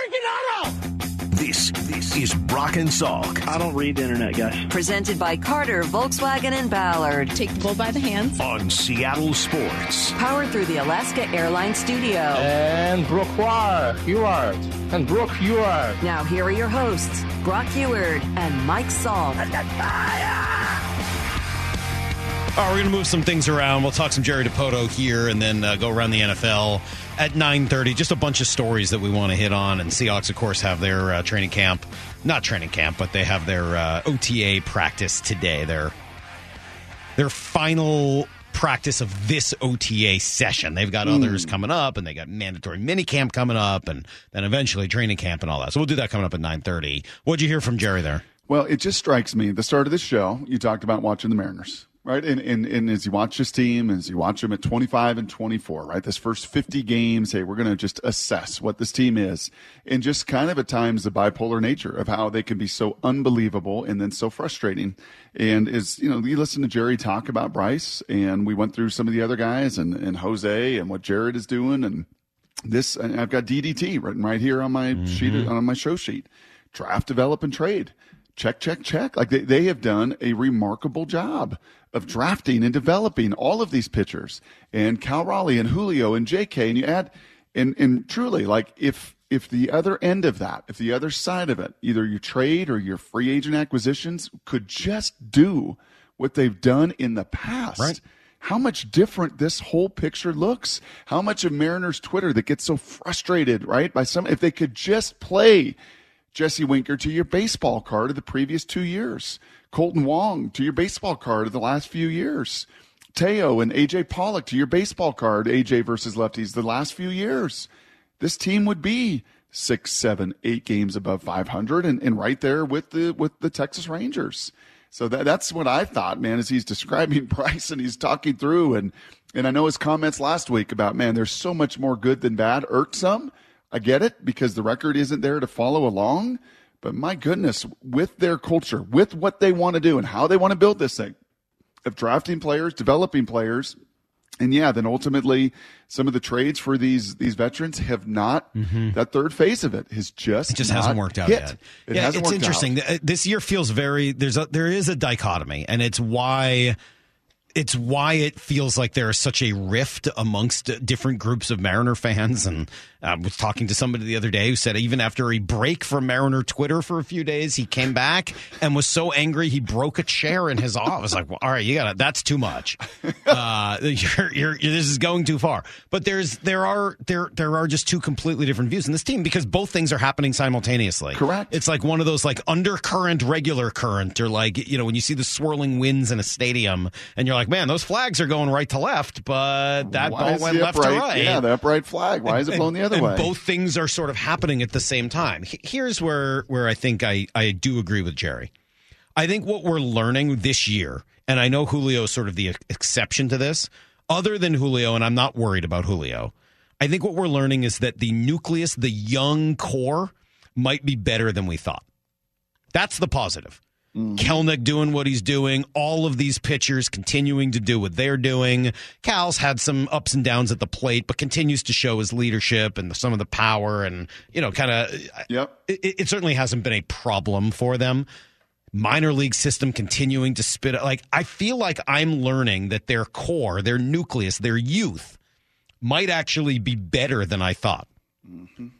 freaking auto! This this is Brock and Salk I don't read the internet, guys. Presented by Carter, Volkswagen, and Ballard. Take the bull by the hands. on Seattle Sports. Powered through the Alaska Airlines Studio. And Brock Huard. And Brock Huard. Now, here are your hosts, Brock Huard and Mike Salk. All right, we're going to move some things around. We'll talk some Jerry Dipoto here and then uh, go around the NFL at 9.30. Just a bunch of stories that we want to hit on. And Seahawks, of course, have their uh, training camp. Not training camp, but they have their uh, OTA practice today. Their, their final practice of this OTA session. They've got others coming up, and they got mandatory mini camp coming up, and then eventually training camp and all that. So we'll do that coming up at 9.30. What'd you hear from Jerry there? Well, it just strikes me. The start of this show, you talked about watching the Mariners, right? And, and and as you watch this team, as you watch them at 25 and 24, right? This first 50 games, hey, we're going to just assess what this team is, and just kind of at times the bipolar nature of how they can be so unbelievable and then so frustrating. And as you know, you listen to Jerry talk about Bryce, and we went through some of the other guys and and Jose and what Jarred is doing, and this and I've got DDT written right here on my mm-hmm. sheet on my show sheet. Draft, develop, and trade. Check, check, check. Like they, they have done a remarkable job of drafting and developing all of these pitchers and Cal Raleigh and Julio and JK and you add and and truly like if if the other end of that, if the other side of it, either your trade or your free agent acquisitions could just do what they've done in the past Right. how much different this whole picture looks. How much of Mariners Twitter that gets so frustrated, right? By some, if they could just play Jesse Winker to your baseball card of the previous two years, Kolten Wong to your baseball card of the last few years, Teo and AJ Pollock to your baseball card, AJ versus lefties the last few years. This team would be six, seven, eight games above 500 and, and right there with the with the Texas Rangers. So that that's what I thought, man, as he's describing Bryce and he's talking through and and I know his comments last week about man, there's so much more good than bad, irksome. I get it because the record isn't there to follow along. But my goodness, with their culture, with what they want to do and how they want to build this thing of drafting players, developing players, and yeah, then ultimately some of the trades for these these veterans have not mm-hmm. that third phase of it has just It just not hasn't worked out hit. yet. It yeah, hasn't it's interesting. out. This year feels very there's a there is a dichotomy, and it's why it's why it feels like there is such a rift amongst different groups of Mariner fans. And I was talking to somebody the other day who said even after a break from Mariner Twitter for a few days, he came back and was so angry he broke a chair in his office. I was like, well, all right, you got to That's too much. Uh, you're, you're, this is going too far. But there's there are there there are just two completely different views in this team because both things are happening simultaneously. Correct. It's like one of those like undercurrent, regular current, or like you know when you see the swirling winds in a stadium, and you're like, man, those flags are going right to left, but that Why ball went left upright, to right. Yeah, the upright flag. Why is it blown the other and way? Both things are sort of happening at the same time. Here's where where I think I I do agree with Jerry. I think what we're learning this year, and I know Julio is sort of the exception to this, other than Julio, and I'm not worried about Julio. I think what we're learning is that the nucleus, the young core, might be better than we thought. That's the positive. Mm-hmm. Kelenic doing what he's doing, all of these pitchers continuing to do what they're doing. Cal's had some ups and downs at the plate, but continues to show his leadership and some of the power and, you know, kind of. Yep. It, it certainly hasn't been a problem for them. Minor league system continuing to spit. Like, I feel like I'm learning that their core, their nucleus, their youth might actually be better than I thought.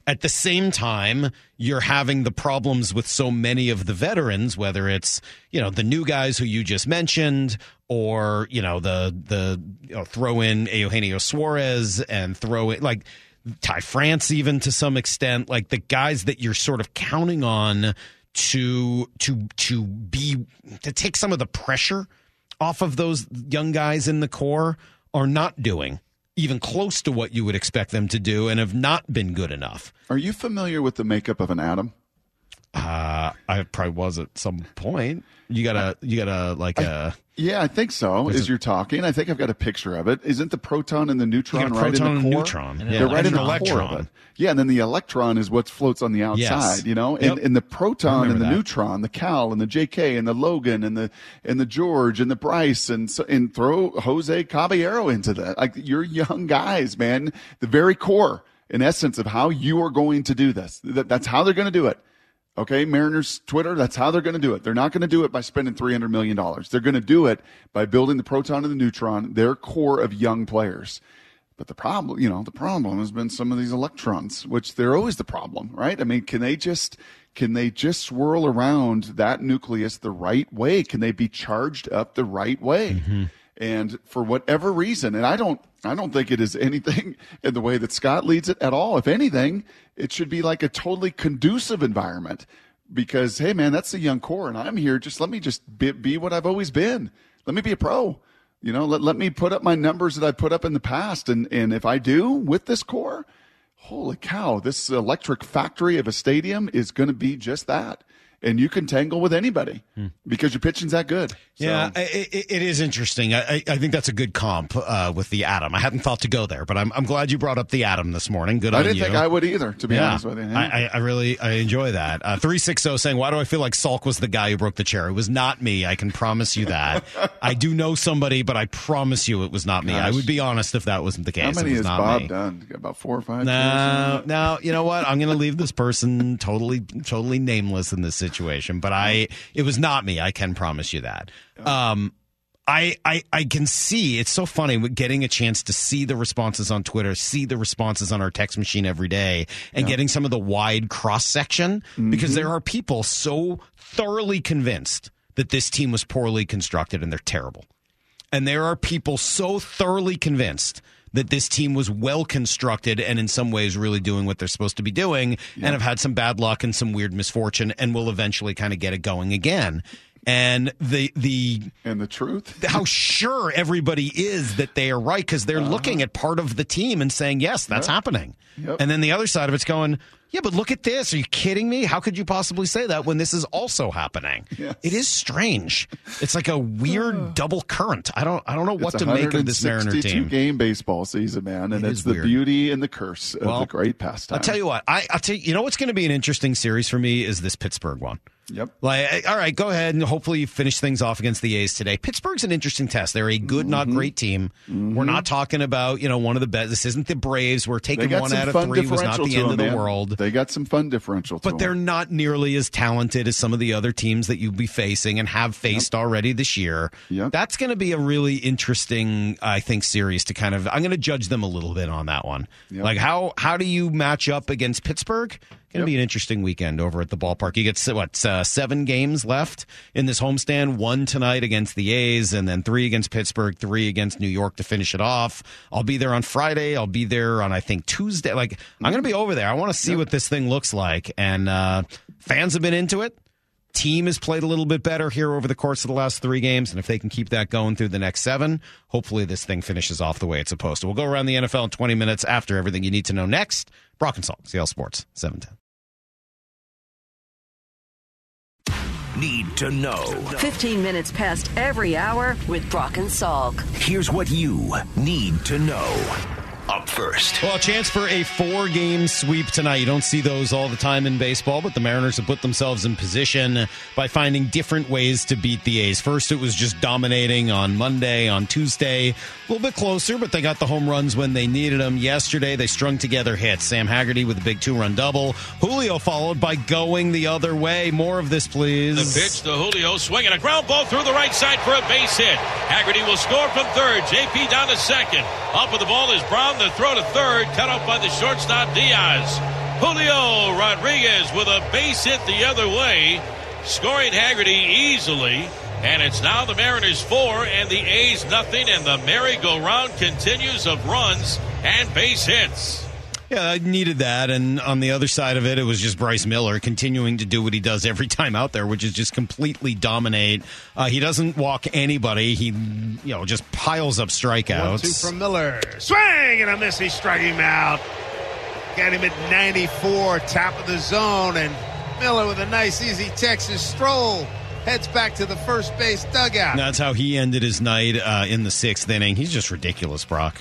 At the same time, you're having the problems with so many of the veterans, whether it's you know the new guys who you just mentioned, or you know the the you know, throw in Eugenio Suarez and throw in like Ty France even to some extent, like the guys that you're sort of counting on to to to be to take some of the pressure off of those young guys in the core are not doing even close to what you would expect them to do and have not been good enough. Are you familiar with the makeup of an atom? Uh, I probably was at some point. You gotta, you gotta like a Yeah, I think so. As you're talking, I think I've got a picture of it. Isn't the proton and the neutron You got a right proton in the core? neutron. And They're an right in the electron. core of it. Yeah, and then the electron is what floats on the outside. Yes. You know, Yep. and, and the proton and the that. neutron, the Cal and the JK and the Logan and the and the George and the Bryce and and throw Jose Caballero into that. Like you're young guys, man. The very core. in essence, of how you are going to do this. That, that's how they're going to do it. Okay, Mariners Twitter, that's how they're going to do it. They're not going to do it by spending $300 million. They're going to do it by building the proton and the neutron, their core of young players. But the problem, you know, the problem has been some of these electrons, which they're always the problem, right? I mean, can they just can they just swirl around that nucleus the right way? Can they be charged up the right way? Mm-hmm. And for whatever reason, and I don't I don't think it is anything in the way that Scott leads it at all. If anything, it should be like a totally conducive environment because hey man, that's the young core and I'm here just let me just be, be what I've always been. Let me be a pro. You know, let, let me put up my numbers that I put up in the past. And, and if I do with this core, holy cow, this electric factory of a stadium is going to be just that. And you can tangle with anybody because your pitching's that good. So, Yeah, it, it is interesting. I, I- I think that's a good comp uh, with the atom. I hadn't thought to go there, but I'm, I'm glad you brought up the atom this morning. Good I didn't you. think I would either, to be yeah, honest with you. I, I, I really I enjoy that. Uh, Three six zero saying, "Why do I feel like Salk was the guy who broke the chair? It was not me. I can promise you that. I do know somebody, but I promise you it was not me. I would be honest if that wasn't the case. How many has not Bob me. done? About four or five? No, no. You know what? I'm going to leave this person totally, totally nameless in this situation. Situation, but I, it was not me. I can promise you that. Um, I, I, I can see it's so funny with getting a chance to see the responses on Twitter, see the responses on our text machine every day, and getting some of the wide cross section because there are people so thoroughly convinced that this team was poorly constructed and they're terrible. And there are people so thoroughly convinced that this team was well constructed and in some ways really doing what they're supposed to be doing and have had some bad luck and some weird misfortune and will eventually kind of get it going again. And the the And the truth? how sure everybody is that they are right because they're uh-huh. looking at part of the team and saying, yes, that's happening. Yep. And then the other side of it's going, yeah, but look at this. Are you kidding me? How could you possibly say that when this is also happening? Yes. It is strange. It's like a weird double current. I don't I don't know what it's to make of this Mariner 162 team. game baseball season, man. And It it's the weird. beauty and the curse of Well, the great pastime. I'll tell you what. I, I'll tell you. You know what's going to be an interesting series for me is this Pittsburgh one. Yep. Like, all right, go ahead and hopefully you finish things off against the A's today. Pittsburgh's an interesting test. They're a good, not Mm-hmm. great team. We're not talking about you know one of the best. This isn't the Braves. We're taking one out of three. Was not the end them, of the man. world. They got some fun differential But they're them. not nearly as talented as some of the other teams that you'll be facing and have faced already this year. Yep. That's going to be a really interesting, I think, series to kind of. I'm going to judge them a little bit on that one. Yep. Like how how do you match up against Pittsburgh? Going to be an interesting weekend over at the ballpark. You get what uh, seven games left in this homestand. One tonight against the A's, and then three against Pittsburgh, three against New York to finish it off. I'll be there on Friday. I'll be there on I think Tuesday. Like I'm going to be over there. I want to see what this thing looks like, and uh, fans have been into it. Team has played a little bit better here over the course of the last three games, and if they can keep that going through the next seven, hopefully this thing finishes off the way it's supposed to. We'll go around the NFL in 20 minutes after everything you need to know next. Brock and Salk, Seattle Sports, 710. Need to know. 15 minutes past every hour with Brock and Salk. Here's what you need to know. Up first. Well, a chance for a four game sweep tonight. You don't see those all the time in baseball, but the Mariners have put themselves in position by finding different ways to beat the A's. First, it was just dominating on Monday, on Tuesday, a little bit closer, but they got the home runs when they needed them. Yesterday, they strung together hits. Sam Haggerty with a big two run double. Julio followed by going the other way. More of this, please. The pitch to Julio, swinging a ground ball through the right side for a base hit. Haggerty will score from third. JP down to second. Up with the ball is Brown. The throw to third, cut off by the shortstop Diaz. Julio Rodriguez with a base hit the other way, scoring Haggerty easily. And it's now the Mariners four and the A's nothing, and the merry-go-round continues of runs and base hits. Yeah, I needed that. And on the other side of it, it was just Bryce Miller continuing to do what he does every time out there, which is just completely dominate. Uh, he doesn't walk anybody. He, you know, just piles up strikeouts. One, two from Miller. Swing and a miss. He struck him out. Got him at 94, top of the zone. And Miller with a nice, easy Texas stroll heads back to the first base dugout. That's how he ended his night uh, in the sixth inning. He's just ridiculous, Brock.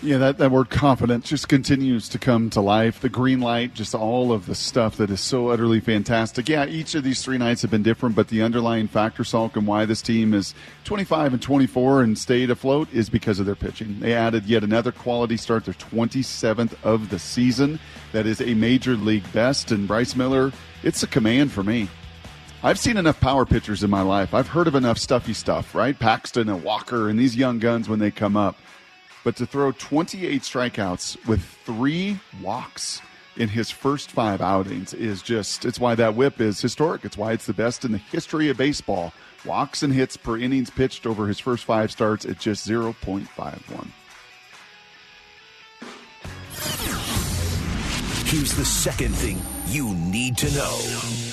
Yeah, that, that word confident just continues to come to life. The green light, just all of the stuff that is so utterly fantastic. Yeah, each of these three nights have been different, but the underlying factor, Salk, and why this team is 25 and 24 and stayed afloat is because of their pitching. They added yet another quality start, their 27th of the season. That is a major league best. And Bryce Miller, it's a command for me. I've seen enough power pitchers in my life. I've heard of enough stuffy stuff, right? Paxton and Walker and these young guns when they come up. But to throw 28 strikeouts with three walks in his first five outings is just, it's why that whip is historic. It's why it's the best in the history of baseball. Walks and hits per innings pitched over his first five starts at just 0.51. Here's the second thing you need to know.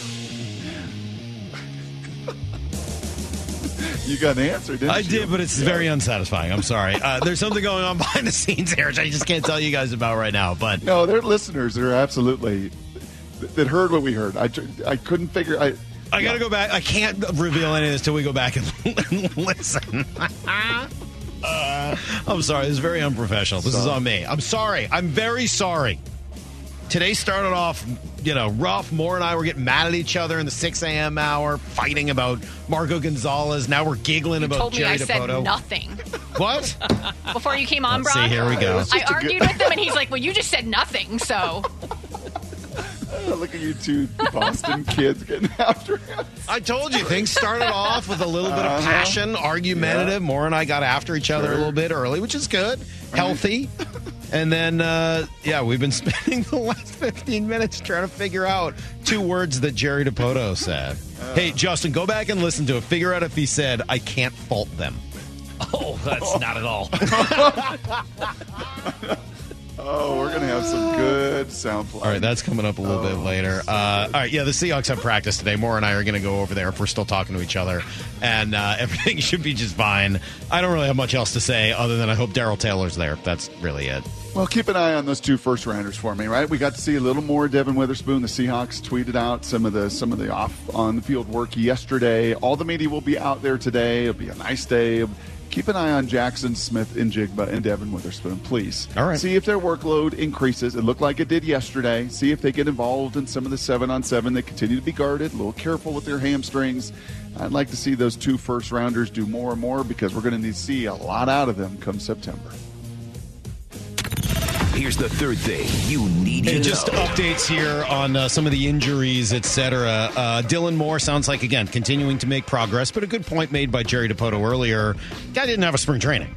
You got an answer, didn't I you? did, but it's very unsatisfying. I'm sorry. Uh, there's something going on behind the scenes here, which I just can't tell you guys about right now. But No, they're listeners that are absolutely that heard what we heard. I, I couldn't figure. I I got to go back. I can't reveal any of this till we go back and listen. Uh, I'm sorry. This is very unprofessional. This is on me. I'm sorry. I'm very sorry. Today started off, you know, rough. Moore and I were getting mad at each other in the 6 a.m. hour, fighting about Marco Gonzalez. Now we're giggling about told me Jerry I said Dipoto. nothing What? before you came on, Let's Brock. see, here we go. I argued with him, and he's like, "Well, you just said nothing." So look at you two Boston kids getting after him. I told you things started off with a little bit of uh-huh. passion, argumentative. Moore and I got after each other a little bit early, which is good, healthy. And then, uh, yeah, we've been spending the last 15 minutes trying to figure out two words that Jerry Dipoto said. hey, Justin, go back and listen to it. Figure out if he said, I can't fault them. Oh, that's not at all. Oh, we're gonna have some good sound All right, that's coming up a little bit later. Uh, all right, yeah, the Seahawks have practice today. Moore and I are going to go over there if we're still talking to each other, and uh, everything should be just fine. I don't really have much else to say other than I hope Darrell Taylor's there. That's really it. Well, keep an eye on those two first rounders for me, right? We got to see a little more Devon Witherspoon. The Seahawks tweeted out some of the some of the off on the field work yesterday. All the media will be out there today. It'll be a nice day. Keep an eye on Jaxon Smith-Njigba and Devon Witherspoon, please. All right. See if their workload increases. It looked like it did yesterday. See if they get involved in some of the seven on seven. They continue to be guarded, a little careful with their hamstrings. I'd like to see those two first rounders do more and more because we're going to need to see a lot out of them come September. Here's the third thing you need to know. just updates here on uh, some of the injuries, etc. Uh, Dylan Moore sounds like again continuing to make progress, but a good point made by Jerry Dipoto earlier. Guy didn't have a spring training,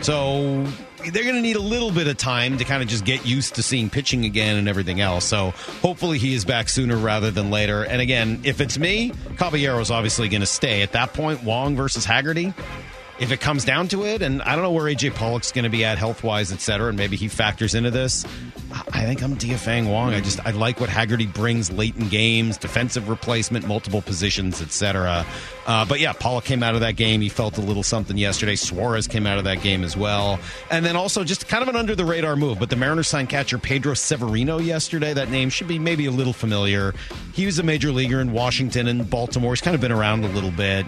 so they're going to need a little bit of time to kind of just get used to seeing pitching again and everything else. So hopefully he is back sooner rather than later. And again, if it's me, Caballero's obviously going to stay at that point. Wong versus Haggerty if it comes down to it, and I don't know where AJ Pollock's going to be at health wise, et cetera, and maybe he factors into this. I think I'm DFAing Wong. I just I like what Haggerty brings late in games, defensive replacement, multiple positions, et cetera. Uh, but yeah, Pollock came out of that game. He felt a little something yesterday. Suarez came out of that game as well, and then also just kind of an under the radar move. But the Mariners signed catcher Pedro Severino yesterday. That name should be maybe a little familiar. He was a major leaguer in Washington and Baltimore. He's kind of been around a little bit.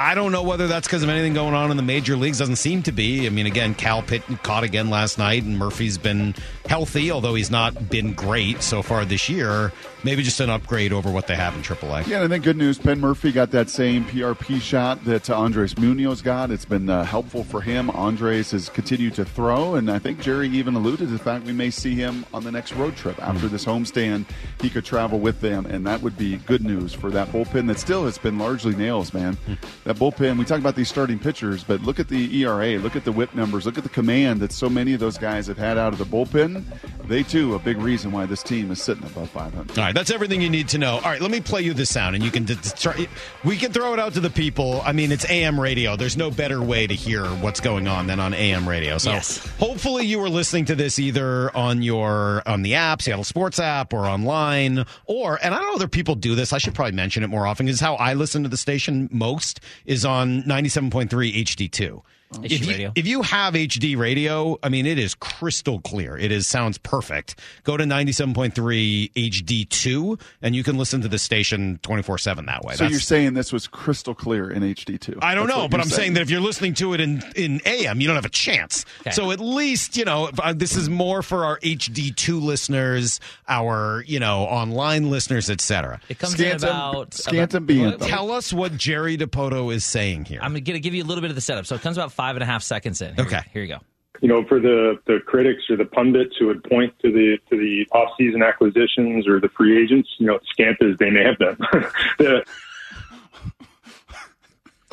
I don't know whether that's because of anything going on in the major leagues. Doesn't seem to be. I mean, again, Cal Pitt caught again last night, and Murphy's been healthy, although he's not been great so far this year. Maybe just an upgrade over what they have in AAA. Yeah, and I think good news. Ben Murphy got that same PRP shot that Andres Munoz got. It's been uh, helpful for him. Andres has continued to throw, and I think Jerry even alluded to the fact we may see him on the next road trip after this homestand. He could travel with them, and that would be good news for that bullpen that still has been largely nails, man. that bullpen. We talk about these starting pitchers, but look at the ERA, look at the WHIP numbers, look at the command that so many of those guys have had out of the bullpen. They too a big reason why this team is sitting above 500. All right, that's everything you need to know. All right, let me play you this sound, and you can d- d- try. We can throw it out to the people. I mean, it's AM radio. There's no better way to hear what's going on than on AM radio. So, Yes. hopefully, you were listening to this either on your on the app, Seattle Sports app, or online, or and I don't know other people do this. I should probably mention it more often. Is how I listen to the station most is on 97.3 HD2. If you, if you have HD radio, I mean, it is crystal clear. It is sounds perfect. Go to 97.3 HD2 and you can listen to the station 24 7 that way. So That's- you're saying this was crystal clear in HD2? I don't That's know, but I'm saying. that if you're listening to it in, in AM, you don't have a chance. Okay. So at least, you know, uh, this is more for our HD2 listeners, our, you know, online listeners, etc. It comes in about Scantum about- being- Tell us what Jerry Dipoto is saying here. I'm going to give you a little bit of the setup. So it comes about five and a half seconds in. Here we- Okay. here you go. you know, for the, the critics or the pundits who would point to the to the off season acquisitions or the free agents, you know, scant as they may have been. the,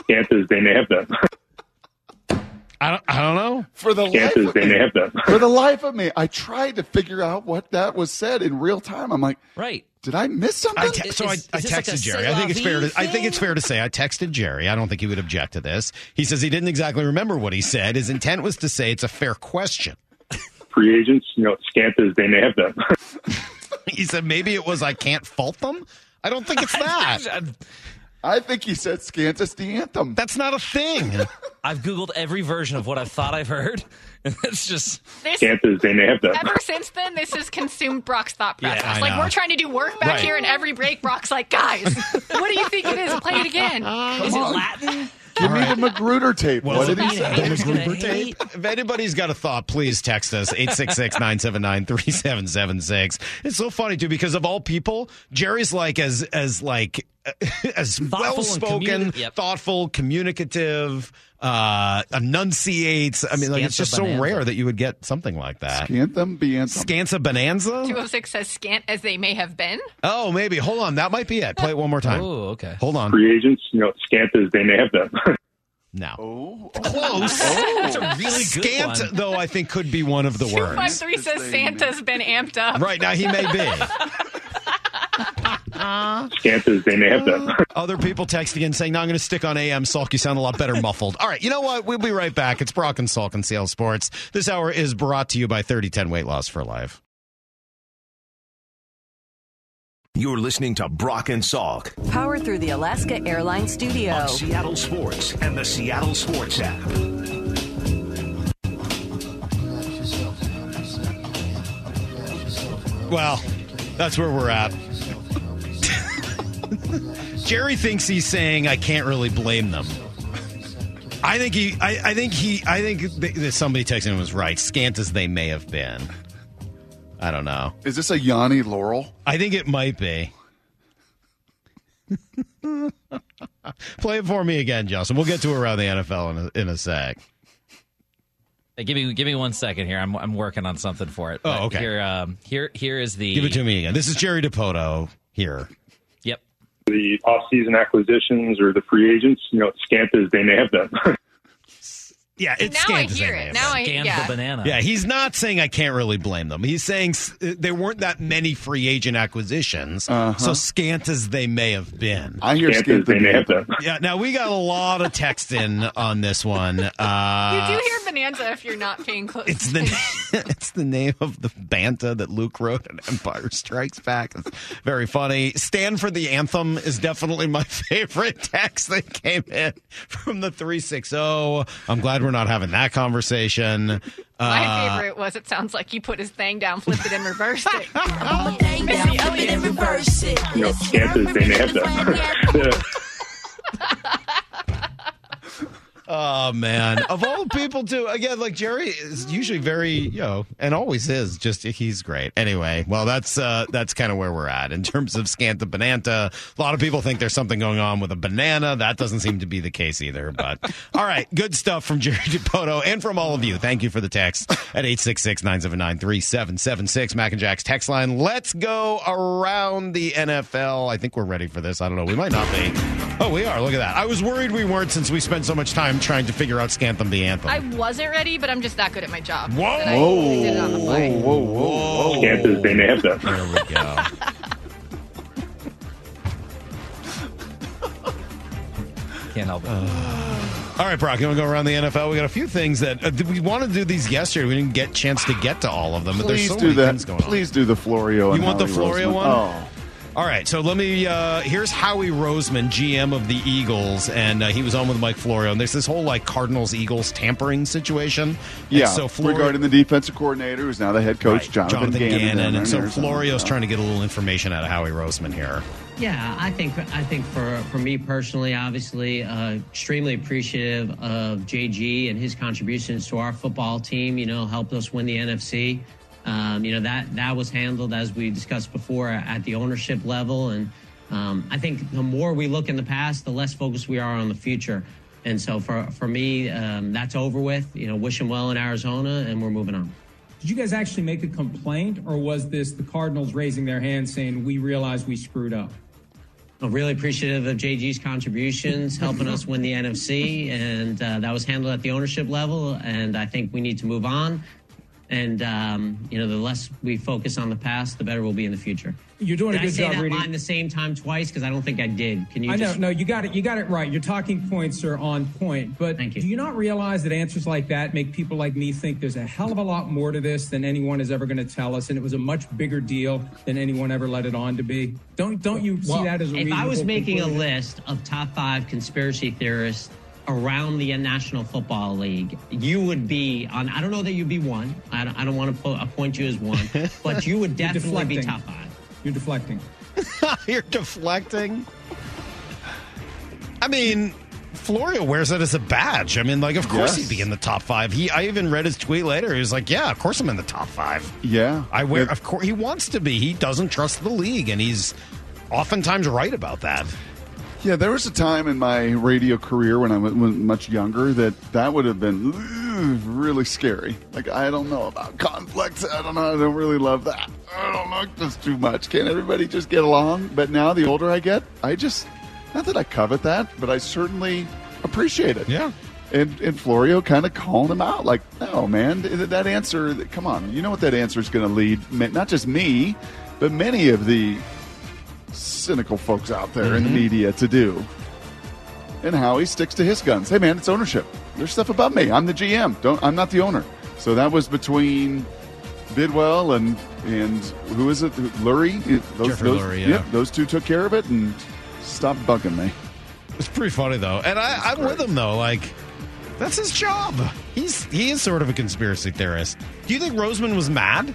scant as they may have been. I don't, I don't know. for the life Scant as of may me, have been. for the life of me, I tried to figure out what that was said in real time. I'm like, Right. Did I miss something? I te- so I, is I this like texted Jerry. I think it's fair to. vie I think it's fair to say I texted Jerry. I don't think he would object to this. He says he didn't exactly remember what he said. His intent was to say it's a fair question. Free agents, you know, scant as they may have been. He said maybe it was I can't fault them. I don't think it's that. I think he said Scantus the anthem. That's not a thing. I've Googled every version of what I've thought I've heard. And it's just, This, scant as they may have ever since then, this has consumed Brock's thought process. I like we're trying to do work back Right. here, and every break, Brock's like, "Guys, what do you think it is? Play it again." is it Latin? Give me the Magruder tape. Well, what did he say? haters gonna Gruber hate. tape. If anybody's got a thought, please text us 866-979-3776. It's so funny too because of all people, Jerry's like as as like as well spoken, communi- yep. thoughtful, communicative, uh enunciates. I mean, like it's Scantha just so rare that you would get something like that. Anthem, be anthem. Scansa Bonanza? 206 says scant as they may have been. Oh, maybe. Hold on. That might be it. Play it one more time. Oh, okay. Hold on. Free agents, you know, scant as they may have been. Now. Oh, Close. That's a really good Scant, one. though, I think could be one of the words. 253 says Santa's been amped up. Right now, he may be. Uh-huh. scant as they may have been. Other people texting in saying, "No, I'm going to stick on AM Salk, You sound a lot better muffled." All right, you know what? We'll be right back. It's Brock and Salk and Seattle Sports. This hour is brought to you by 3010 Weight Loss for Life. You're listening to Brock and Salk Powered through the Alaska Airlines Studio. on Seattle Sports and the Seattle Sports app. Well, that's where we're at. Jerry thinks he's saying I can't really blame them. I think he. I, I think he. I think th- that somebody texting him was right. Scant as they may have been. I don't know. is this a Yanni Laurel? I think it might be. Play it for me again, Justin. We'll get to around the NFL in a, in a sec. Hey, give me give me one second here. I'm I'm working on something for it. Oh, okay. Here um here here is the Give it to me again. This is Jerry Dipoto here. The off season acquisitions or the free agents, you know, scant as they may have been. Yeah, it's now I scant as they hear may it. Now I Scanned yeah. the banana. Yeah, he's not saying I can't really blame them. He's saying s- uh, there weren't that many free agent acquisitions, so scant as they may have been. I hear scant as they Scantum may the have been. Yeah, now we got a lot of text in on this one. You Uh, do hear Bonanza if you're not paying close. it's the it's the name of the bantha that Luke wrote in Empire Strikes Back. It's very funny. Stand for the anthem is definitely my favorite text that came in from the three six zero. I'm glad we're not having that conversation. My Uh, favorite was it sounds like he put his thing down, flipped it, and reversed it. You know, scant as they may have been. Oh man! Of all people, too. Again, like Jerry is usually very, you know, and always is. Just he's great. Anyway, well, that's uh that's kind of where we're at in terms of Scanta Bananta. A lot of people think there's something going on with a banana. That doesn't seem to be the case either. But all right, good stuff from Jerry Dipoto and from all of you. Thank you for the text at 866-979-3776. Mac and Jack's text line. Let's go around the NFL. I think we're ready for this. I don't know. We might not be. Oh, we are. Look at that. I was worried we weren't since we spent so much time trying to figure out Scantham the anthem. I wasn't ready, but I'm just that good at my job. Whoa. that I did it on the fly. Whoa, whoa, whoa. scant as they may have been. There we go. Can't help it. All right, Brock, you want to go around the NFL? We got a few things that uh, we wanted to do these yesterday. We didn't get a chance to get to all of them, but there's Please so do many that. things going on. Please do the Florio. You and want the Florio Roseman. one? Oh, All right, so let me. Uh, here's Howie Roseman, GM of the Eagles, and uh, he was on with Mike Florio. And there's this whole like Cardinals Eagles tampering situation. And Yeah, so Florio, regarding the defensive coordinator, who's now the head coach, Right, Jonathan, Gannon. down there and so in Arizona. Florio's trying to get a little information out of Howie Roseman here. Yeah, I think I think for for me personally, obviously, uh, extremely appreciative of JG and his contributions to our football team. You know, helped us win the NFC. Um, you know that that was handled as we discussed before at the ownership level, and um, I think the more we look in the past, the less focused we are on the future. And so for for me, um, that's over with. You know, wish him well in Arizona, and we're moving on. Did you guys actually make a complaint, or was this the Cardinals raising their hand saying, We realize we screwed up? I'm really appreciative of JG's contributions, helping us win the NFC, and uh, that was handled at the ownership level. And I think we need to move on. And um, you know, the less we focus on the past, the better we'll be in the future. You're doing Did a good I say job that reading. line the same time twice? Because I don't think I did. Can you? I know, no, you got it. You got it right. Your talking points are on point. But Thank you. do you not realize that answers like that make people like me think there's a hell of a lot more to this than anyone is ever going to tell us, and it was a much bigger deal than anyone ever let it on to be? Don't don't you see that as a if I was reasonable making a list of top five conspiracy theorists around the National Football League, you would be on. I don't know that you'd be one. I don't, I don't want to po- appoint you as one, but you would definitely be top five. You're deflecting. You're deflecting. I mean, Florio wears it as a badge. I mean, like, of course Yes. he'd be in the top five. He, I even read his tweet later. He was like, "Yeah, of course I'm in the top five. Yeah, I wear. It- of course, he wants to be. He doesn't trust the league, and he's oftentimes right about that. Yeah, there was a time in my radio career when I was much younger that that would have been really scary. Like, I don't know about conflicts. I don't know. I don't really love that. I don't like this too much. Can't everybody just get along? But now, the older I get, I just, not that I covet that, but I certainly appreciate it. Yeah. And, and Florio kind of calling him out, like, no, man, that answer, come on, you know what that answer is going to lead, not just me, but many of the cynical folks out there in the mm-hmm. media to do. And Howie sticks to his guns. Hey, man, it's ownership. There's stuff above me. I'm the GM. Don't. I'm not the owner. So that was between Bidwell and and who is it? Lurie. Those, Jeffrey those, Lurie, yeah. Yep, those two took care of it and stopped bugging me. It's pretty funny though, and I, I'm with him though. Like, that's his job. He's he is sort of a conspiracy theorist. Do you think Roseman was mad?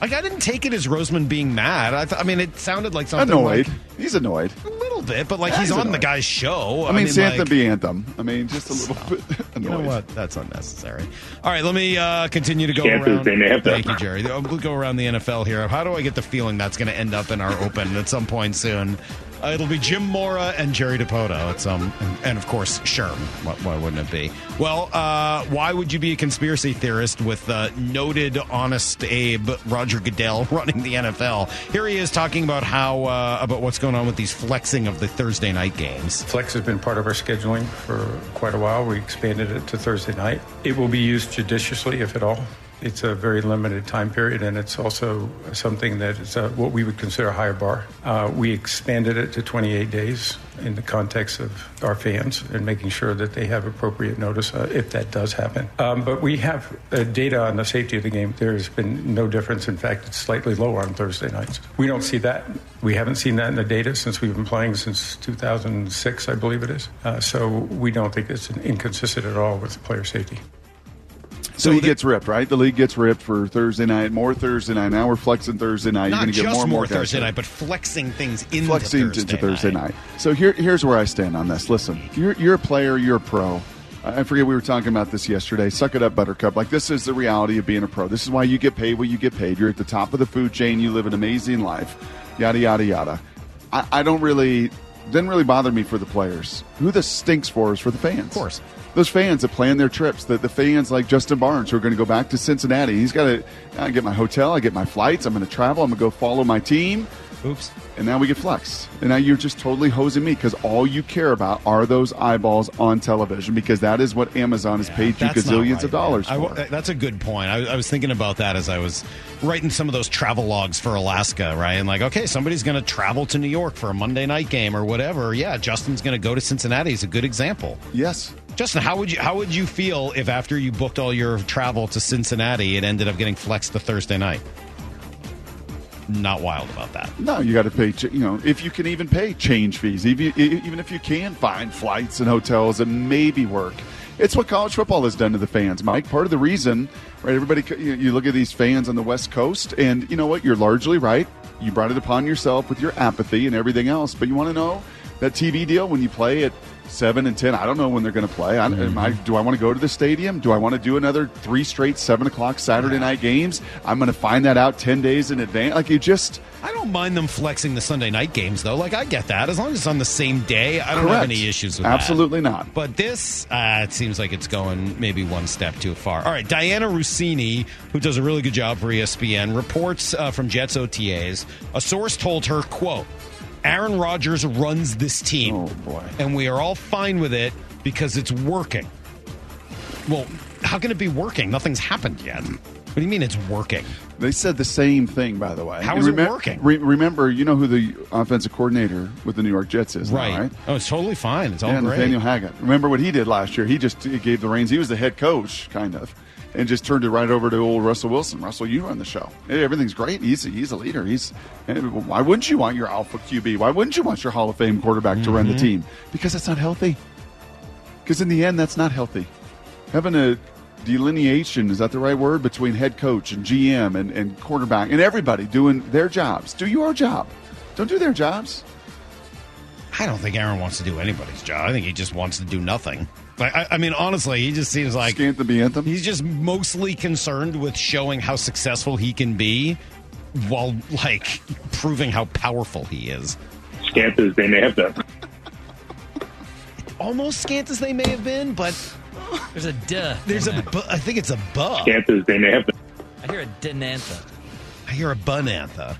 Like, I didn't take it as Roseman being mad. I, th- I mean, it sounded like something Annoyed. like He's annoyed. a little bit, but like Yeah, he's he's on the guy's show. I mean, Santha like- be anthem. I mean, just a little bit annoyed. You know what? That's unnecessary. All right, let me uh, continue to go Campus, around. they may Thank you, Jerry. We'll go around the NFL here. How do I get the feeling that's going to end up in our open at some point soon? Uh, it'll be Jim Mora and Jerry Dipoto at some, and, and of course Sherm. Why, why wouldn't it be? Well, uh, why would you be a conspiracy theorist with uh, noted honest Abe Roger Goodell running the NFL? Here he is talking about how uh, about what's going on with these flexing of the Thursday night games. Flex has been part of our scheduling for quite a while. We expanded it to Thursday night. It will be used judiciously, if at all. It's a very limited time period, and it's also something that is uh, what we would consider a higher bar. Uh, we expanded it to 28 days in the context of our fans and making sure that they have appropriate notice uh, if that does happen. Um, but we have uh, data on the safety of the game. There's been no difference. In fact, it's slightly lower on Thursday nights. We don't see that. We haven't seen that in the data since we've been playing since 2006, I believe it is. Uh, so we don't think it's inconsistent at all with player safety. So he gets ripped, right? The league gets ripped for Thursday night, more Thursday night. Now we're flexing Thursday night. You're Not going to get just more more Thursday night, but flexing things into flexing Thursday, into Thursday night. night. So here, here's where I stand on this. Listen, you're you're a player, you're a pro. I forget we were talking about this yesterday. Suck it up, Buttercup. Like this is the reality of being a pro. This is why you get paid what you get paid. You're at the top of the food chain. You live an amazing life. Yada yada yada. I, I don't really didn't really bother me for the players. Who this stinks for is for the fans. Of course. Those fans that plan their trips, the, the fans like Justin Barnes who are going to go back to Cincinnati. He's got to I get my hotel, I get my flights, I'm going to travel, I'm going to go follow my team. Oops. And now we get flexed. And now you're just totally hosing me because all you care about are those eyeballs on television because that is what Amazon has paid you gazillions right, of dollars. I that's a good point. I, I was thinking about that as I was writing some of those travel logs for Alaska, right? And like, okay, somebody's going to travel to New York for a Monday night game or whatever. Yeah, Justin's going to go to Cincinnati. Is a good example. yes. Justin, how would you how would you feel if after you booked all your travel to Cincinnati, it ended up getting flexed to Thursday night? Not wild about that. No, you got to pay. You know, if you can even pay change fees, even even if you can find flights and hotels and maybe work, it's what college football has done to the fans. Mike, part of the reason, right? Everybody, you you look at these fans on the West Coast, and you know what? You're largely right. You brought it upon yourself with your apathy and everything else. But you want to know that TV deal when you play at seven and ten. I don't know when they're going to play. I, am I, do I want to go to the stadium? Do I want to do another three straight seven o'clock Saturday night games? I'm going to find that out ten days in advance. Like you just. I don't mind them flexing the Sunday night games, though. Like, I get that. As long as it's on the same day, I don't have any issues with that. Absolutely not. But this, uh, it seems like it's going maybe one step too far. All right, Dianna Russini, who does a really good job for ESPN, reports uh, from Jets OTAs. A source told her, quote, Aaron Rodgers runs this team. Oh, boy. And we are all fine with it because it's working. Well, how can it be working? Nothing's happened yet. What do you mean it's working? They said the same thing, by the way. How And it working? re- remember, you know who the offensive coordinator with the New York Jets is, now, Right. right? Oh, it's totally fine. It's all yeah, great. Nathaniel Hackett. Remember what he did last year? He just he gave the reins. He was the head coach, kind of, and just turned it right over to old Russell Wilson. Russell, you run the show. Hey, everything's great. He's a, he's a leader. He's why wouldn't you want your alpha QB? Why wouldn't you want your Hall of Fame quarterback to run the Mhm. team? Because it's not healthy. Because in the end, that's not healthy. Having a delineation is that the right word between head coach and GM and, and quarterback and everybody doing their jobs. Do your job. Don't do their jobs. I don't think Aaron wants to do anybody's job. I think he just wants to do nothing. Like, I, I mean, honestly, he just seems like Scant the anthem. He's just mostly concerned with showing how successful he can be, while like proving how powerful he is. Scant as they may have been. Almost scant as they may have been, but There's a duh. there's a. Bu- I think it's a buh. Scant as they may have been. I hear a denantha. I hear a bunantha.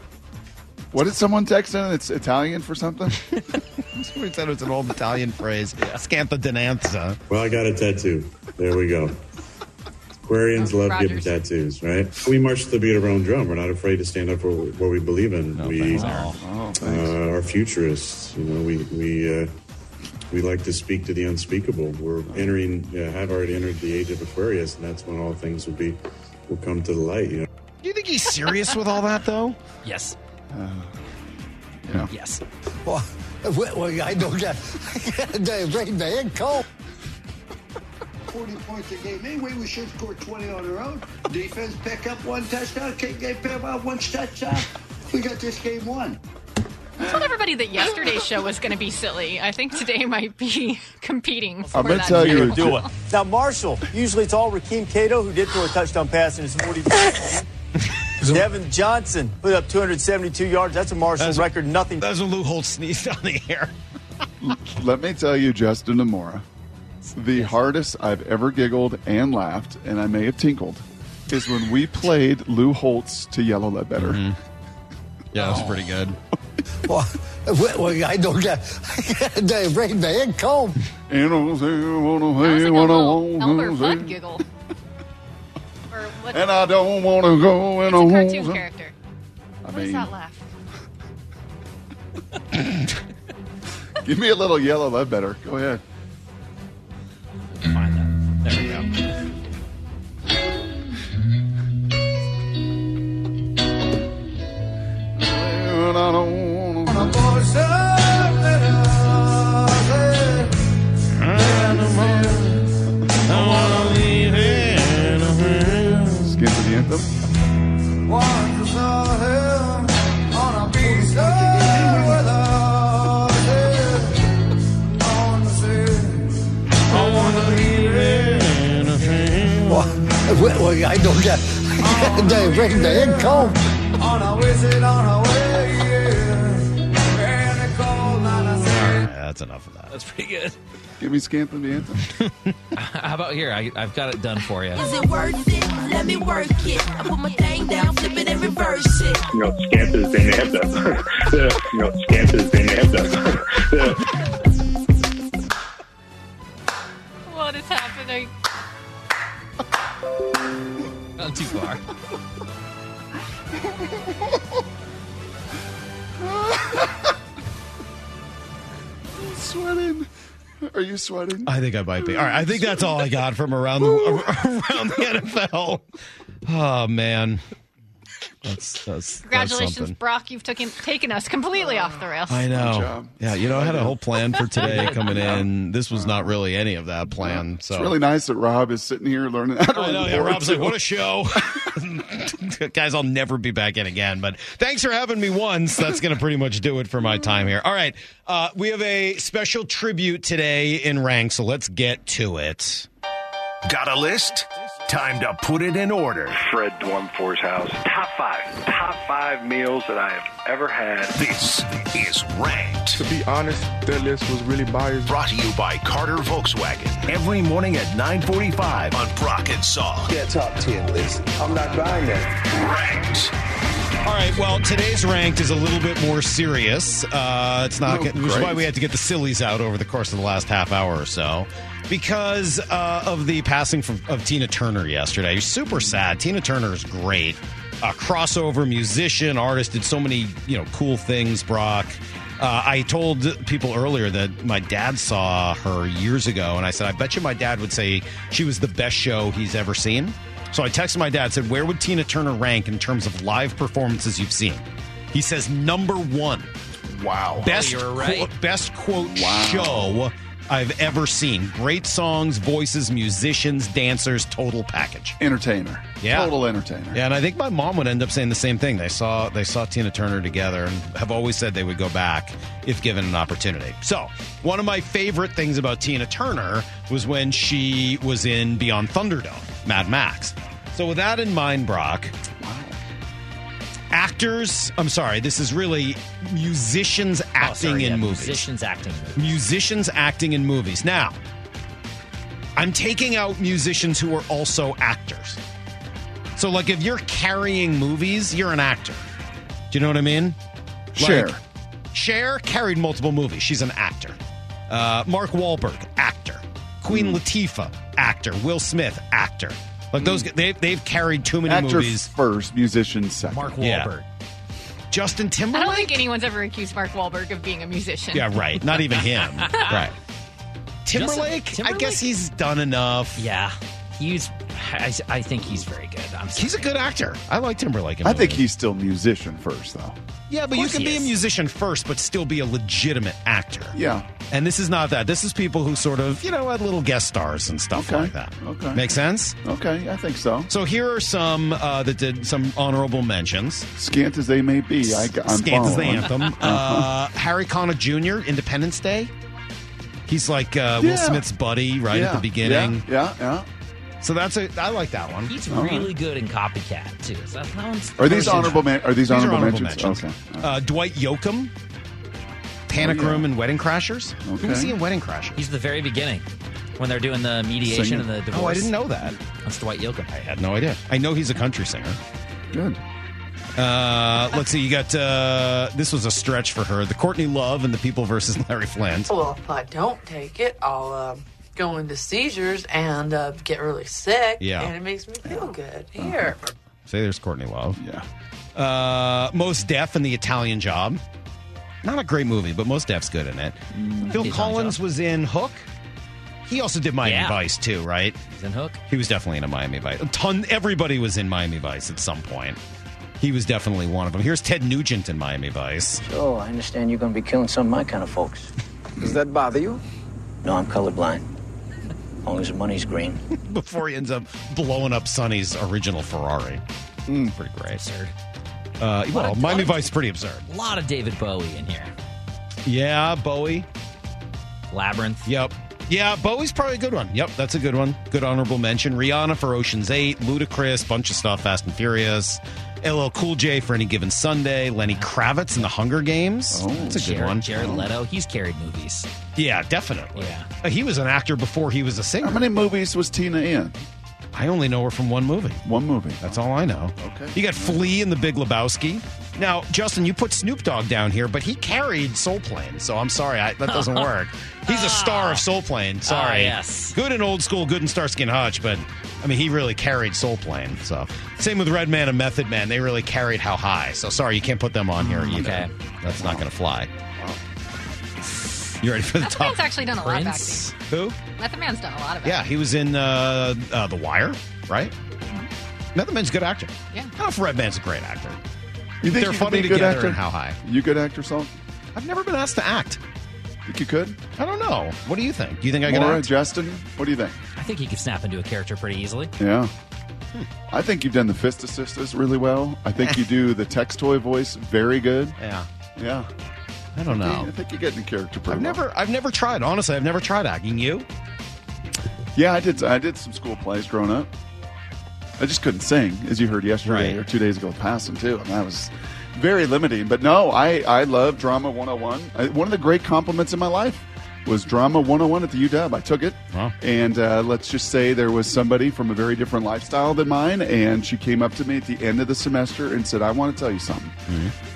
What did someone text in? It's Italian for something? Somebody said it's an old Italian phrase. Scantha denantha. Well, I got a tattoo. There we go. Aquarians love getting tattoos, right? We march to the beat of our own drum. We're not afraid to stand up for what we believe in. we thanks, uh, are futurists. You know, we we uh, we like to speak to the unspeakable. We're entering, uh, have already entered the age of Aquarius, and that's when all things will be will come to the light. You know. Do you think he's serious with all that, though? Yes. Uh, yeah. Yes. Well, well, I don't get the right man call. 40 points a game. Anyway, we should score 20 on our own. Defense pick up one touchdown. Can't get pick up one touchdown. We got this game won. I told everybody that yesterday's show was going to be silly. I think today might be competing. For I'm gonna tell you- title. do it. Now, Marshall, usually it's all Rakeem Cato who did throw a touchdown pass in his 40. Devon Johnson put up 272 yards. That's a Marshall That's- record. Nothing. That was when Lou Holtz sneezed on the air. Let me tell you, Justin Amora, the hardest I've ever giggled and laughed, and I may have tinkled, is when we played Lou Holtz to Yellow Ledbetter. Mm-hmm. Yeah, that was pretty good. Well, well, I don't get the right man call. And I'll say what I That was say, what I want Elmer to Fudd say. giggle. What? And I don't want to go and it's I a won't. cartoon character. I What is mean, that laugh? give me a little Yellow Ledbetter. Go ahead. Well, well, I don't get the right man call. That's enough of that. That's pretty good. Give me Scamp and the anthem. How about here? I, I've got it done for you. Is it worth it? Let me work it. I put my thing down, flip it and reverse it. You know, scant as they may have been. you know, scant as they may have been. What is happening? Not too far. sweating. Are you sweating? I think I might be. All right, I think that's all I got from around the around the NFL. Oh man, That's, that's Congratulations, That's. Brock. You've taken taken us completely off the rails. I know. job. Yeah, you know, I had a whole plan for today coming in. This was not really any of that plan. So It's really nice that Rob is sitting here learning how to I know. Yeah, board, Rob's like, what a show. Guys, I'll never be back in again. But thanks for having me once. That's going to pretty much do it for my time here. All right. Uh, we have a special tribute today in rank, so let's get to it. Got a list? Time to put it in order. Fred Dwumfor's house. Top five. Top five meals that I have ever had. This is Ranked. To be honest, that list was really biased. Brought to you by Carter Volkswagen. Every morning at 945 on Brock and Salk. Yeah, top 10 list. I'm not buying that. Ranked. All right. Well, today's ranked is a little bit more serious. Uh, it's not, Oh, which is why we had to get the sillies out over the course of the last half hour or so, because uh, of the passing from, of Tina Turner yesterday. Super sad. Tina Turner is great. A crossover musician, artist, did so many you know cool things. Brock. Uh, I told people earlier that my dad saw her years ago, and I said, I bet you my dad would say she was the best show he's ever seen. So I texted my dad, said, Where would Tina Turner rank in terms of live performances you've seen? He says, Number one. Wow. Best, you were qu- best quote Wow. show I've ever seen. Great songs, voices, musicians, dancers, total package. Entertainer. Yeah. Total entertainer. Yeah, and I think my mom would end up saying the same thing. They saw they saw Tina Turner together and have always said they would go back if given an opportunity. So, one of my favorite things about Tina Turner was when she was in Beyond Thunderdome, Mad Max. So, with that in mind, Brock, actors, I'm sorry, this is really musicians Oh, acting sorry, in yeah, movies Musicians acting in movies. musicians acting in movies. Now, I'm taking out musicians who are also actors. So, like, if you're carrying movies, you're an actor. Do you know what I mean? Cher. Cher carried multiple movies. She's an actor. Uh, Mark Wahlberg, actor. Queen Hmm. Latifah, actor. Will Smith, actor. Like those, mm. they've they've carried too many Actor movies. first, musician second. Mark Yeah. Wahlberg. Justin Timberlake. I Timberlake. don't think anyone's ever accused Mark Wahlberg of being a musician. Yeah, right. Not even him. right. Timberlake, I Timberlake? guess he's done enough. Yeah, he's. I, I think he's very good. I'm He's a good actor. I like Timberlake. in I think he's still musician first, though. Yeah, but you course can he be a is. musician first, but still be a legitimate actor. Yeah. And this is not that. This is people who sort of, you know, had little guest stars and stuff Okay. like that. Okay. Make sense? Okay, I think so. So here are some uh, that did some honorable mentions. Scant as they may be, I, I'm Scant as the anthem. Uh, Harry Connick Jr., Independence Day. He's like uh, Will Yeah. Smith's buddy right Yeah, at the beginning. Yeah, yeah. So that's a. I like that one. He's All right. really good in Copycat too. So that one's Are these honorable? Man- are these, These are honorable, honorable mentions? mentions. Okay. Uh, Dwight Yoakam, Panic Oh, yeah. Room and Wedding Crashers. Who was Okay. he in Wedding Crashers? He's the very beginning when they're doing the mediation Singer. and the divorce. Oh, I didn't know that. That's Dwight Yoakam. I had no idea. I know he's a country singer. Good. Uh, let's see. You got uh, this was a stretch for her. The Courtney Love and the People versus Larry Flynt. Well, if I don't take it, I'll uh, go into seizures and uh, get really sick. Yeah. And it makes me feel good. Here. Say there's Courtney Love. Yeah. Uh, Mos Def in the Italian Job. Not a great movie, but Mos Def's good in it. Phil The Italian Collins Job. was in Hook. He also did Miami Yeah. Vice too, right? He's in Hook. He was definitely in a Miami Vice. A ton. Everybody was in Miami Vice at some point. He was definitely one of them. Here's Ted Nugent in Miami Vice. Oh, I understand you're going to be killing some of my kind of folks. Does that bother you? No, I'm colorblind. As long as the money's green. Before he ends up blowing up Sonny's original Ferrari. Hmm. Pretty great. Absurd. Uh, Lot well, of- Miami Vice is pretty absurd. A lot of David Bowie in here. Yeah, Bowie. Labyrinth. Yep. Yeah, Bowie's probably a good one. Yep, that's a good one. Good honorable mention. Rihanna for Ocean's 8, Ludacris, bunch of stuff, Fast and Furious. LL Cool J for Any Given Sunday, Lenny Kravitz in The Hunger Games. Oh, that's a good Jared, one. Jared Leto. He's carried movies. Yeah, definitely. Yeah. Uh, he was an actor before he was a singer. How many movies was Tina in? I only know her from one movie. One movie. That's all I know. Okay. You got Flea in The Big Lebowski. Now, Justin, you put Snoop Dogg down here, but he carried Soul Plane, so I'm sorry, I, that doesn't work. He's a star of Soul Plane. Sorry. Ah, yes. Good in old school, good in Starsky and Hutch, but I mean, he really carried Soul Plane. So same with Redman and Method Man, they really carried How High. So sorry, you can't put them on here either. Okay. That's not going to fly. You ready for the Method top? Man's actually done a lot of Prince. acting. Who? Method Man's done a lot of acting. Yeah, he was in uh, uh, The Wire, right? Method Man's a good actor. Yeah. I don't know if Redman's a great actor. You think They're you could funny be a good together actor? and how high? You good actor, Salk? I've never been asked to act. Think you could? I don't know. What do you think? Do you think I could Maura, act? Justin, what do you think? I think he could snap into a character pretty easily. Yeah. I think you've done the fist assistants really well. I think you do the text toy voice very good. Yeah. Yeah. I don't know. I think you get in character pretty I've well. never, I've never tried. Honestly, I've never tried acting. You? Yeah, I did. I did some school plays growing up. I just couldn't sing, as you heard yesterday Right. or two days ago with Passing too, and that was very limiting. But no, I I love Drama 101. I, one of the great compliments in my life was Drama 101 at the UW. I took it, Wow. and uh, let's just say there was somebody from a very different lifestyle than mine, and she came up to me at the end of the semester and said, "I want to tell you something.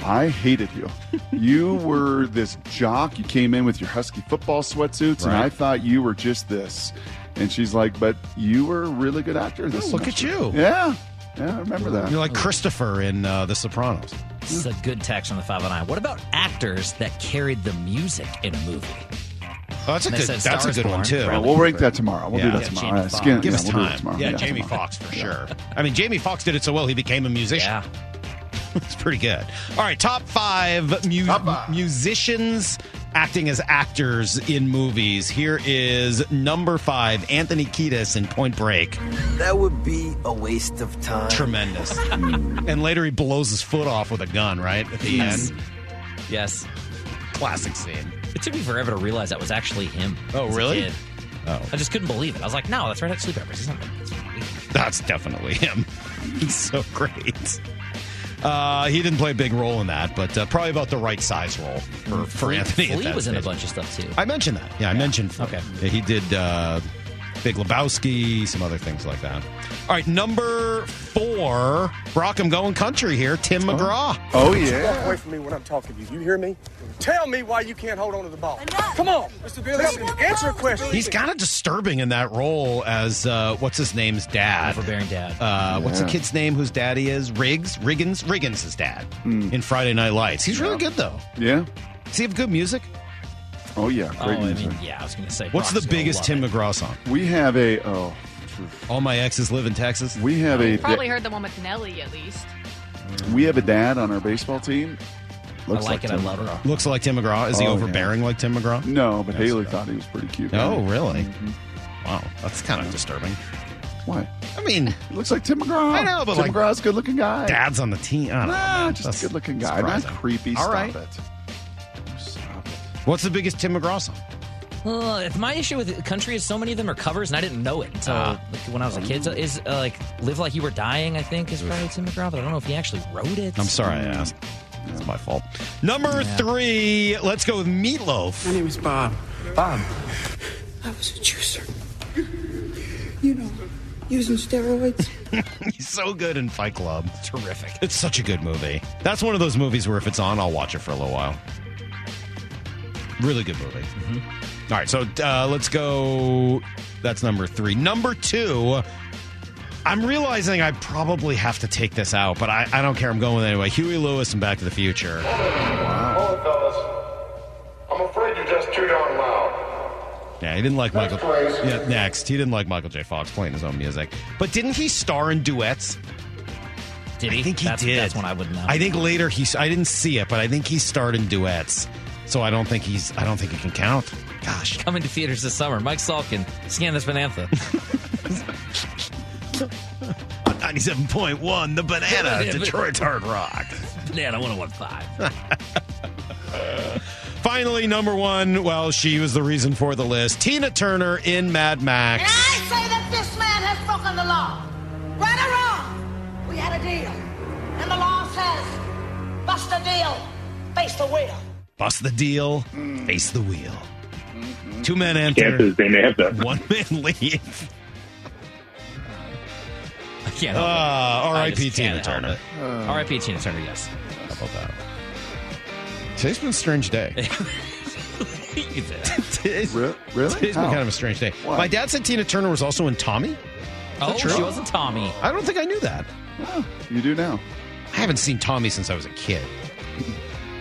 I hated you. you were this jock. You came in with your husky football sweatsuits, and I thought you were just this." And she's like, "But you were a really good actor this Oh, look at you. Yeah, yeah, I remember that. You're like Christopher in uh, The Sopranos. This is a good text on the 509. What about actors that carried the music in a movie? Oh, that's a good. said That's a good one too. Bradley we'll rank that tomorrow. We'll Yeah. do that Yeah, tomorrow. Jamie All right, Foxx. skin- Give yeah, us we'll time. tomorrow. Yeah, Jamie tomorrow. Foxx for sure. I mean, Jamie Foxx did it so well he became a musician. Yeah. it's pretty good. All right, top five, mu- musicians acting as actors in movies. Here is number five, Anthony Kiedis in Point Break. That would be a waste of time. Tremendous. and later he blows his foot off with a gun, right? At the Yes. end. Yes. Classic scene. It took me forever to realize that was actually him. Oh, as a really? kid. Oh. I just couldn't believe it. I was like, no, that's right Chili Peppers. He's not that's weird. That's definitely him. He's so great. Uh, he didn't play a big role in that, but uh, probably about the right size role for, for Flea- Anthony. at Flea that was in a stage. bunch of stuff too. I mentioned that. Yeah, I mentioned. Flea. Okay. He did uh, Big Lebowski, some other things like that. All right, number four, Brock. I'm going country here. Tim McGraw. Oh Walk yeah. away from me when I'm talking to you. You hear me? Tell me why you can't hold on to the ball. Come on, Mr. Billy. Answer a question. He's kind of disturbing in that role as uh, what's his name's dad. Overbearing dad. Uh, What's the kid's name whose daddy is? Riggs? Riggins? Riggins' his dad in Friday Night Lights. He's really good, though. Yeah. Does he have good music? Oh yeah. oh, Great I mean, yeah, I was going to say. What's Brock's the biggest Tim. McGraw song? We have a oh, All My Exes Live in Texas. we have a Probably heard the one with Nelly at least. we have a dad on our baseball team. Looks I like it, I Tim love it. McGraw. Looks like Tim McGraw. Is he Oh, overbearing like Tim McGraw? No, but Yes, Haley yeah. thought he was pretty cute. Oh, really? Mm-hmm. Wow, that's kind of disturbing. Why? I mean, He looks like Tim McGraw. I know, but Tim like- McGraw's a good-looking guy. dad's on the team. I don't know. Nah, man. just That's a good-looking guy. Not creepy. All Stop right. it. Stop it. What's the biggest Tim McGraw song? Well, if my issue with country is so many of them are covers, and I didn't know it until Ah. like, when I was a kid. So is uh, like "Live Like You Were Dying." I think is probably Tim McGraw, but I don't know if he actually wrote it. I'm sorry I asked. It's my fault. Number three, let's go with Meatloaf. My name is Bob. Bob. I was a juicer. You know, using steroids. He's so good in Fight Club. Terrific. It's such a good movie. That's one of those movies where if it's on, I'll watch it for a little while. Really good movie. All right, so uh, let's go. That's number three. Number two, I'm realizing I probably have to take this out, but I, I don't care. I'm going with it anyway. Huey Lewis and Back to the Future. Oh, fellas. I'm afraid you're just too darn loud. Yeah, he didn't like Next, Michael. please. Yeah, next. He didn't like Michael J. Fox playing his own music. But didn't he star in duets? Did he? I think he that's, did. That's one I wouldn't know. I think later he. I didn't see it, but I think he starred in duets. So I don't think he's. I don't think he can count. Gosh, coming to theaters this summer. Mike Salkin, scan this Banantha. on ninety-seven point one, the Banana, Yeah, but- Detroit's Hard Rock. Banana 1015. Finally, number one. Well, she was the reason for the list. Tina Turner in Mad Max. I say that this man has broken the law. Right or wrong, we had a deal. And the law says, bust the deal, face the wheel. Bust the deal, face the wheel. Two men enter. Chances they may have them. One man leave. I can't Uh, help it. R.I.P. just Tina Turner. it. R.I.P. Tina Turner, yes. How about that? Today's been a strange day. You can say that. Today's, Re- really? today's been kind of a strange day. Why? My dad said Tina Turner was also in Tommy. Oh, true? she wasn't Tommy. I don't think I knew that. Oh, you do now. I haven't seen Tommy since I was a kid.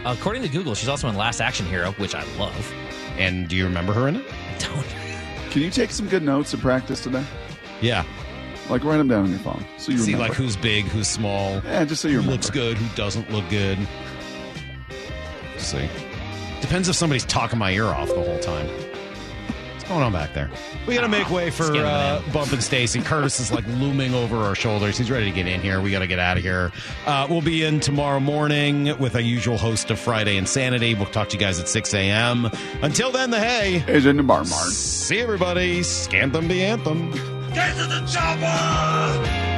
According to Google, she's also in Last Action Hero, which I love. And do you remember her in it? Don't. Can you take some good notes and practice today? Yeah. Like write them down on your phone so you See remember. like who's big, who's small. Yeah, just so you who remember. looks good, who doesn't look good. see. Depends if somebody's talking my ear off the whole time. What's going on back there? We got to make way for Skin uh, Bump and Stacy. Curtis is like looming over our shoulders. He's ready to get in here. We got to get out of here. Uh, we'll be in tomorrow morning with our usual host of Friday Insanity. We'll talk to you guys at 6 a.m. Until then, the hey is in the bar, Mark. See everybody. Scanthem be anthem. Get to the chopper!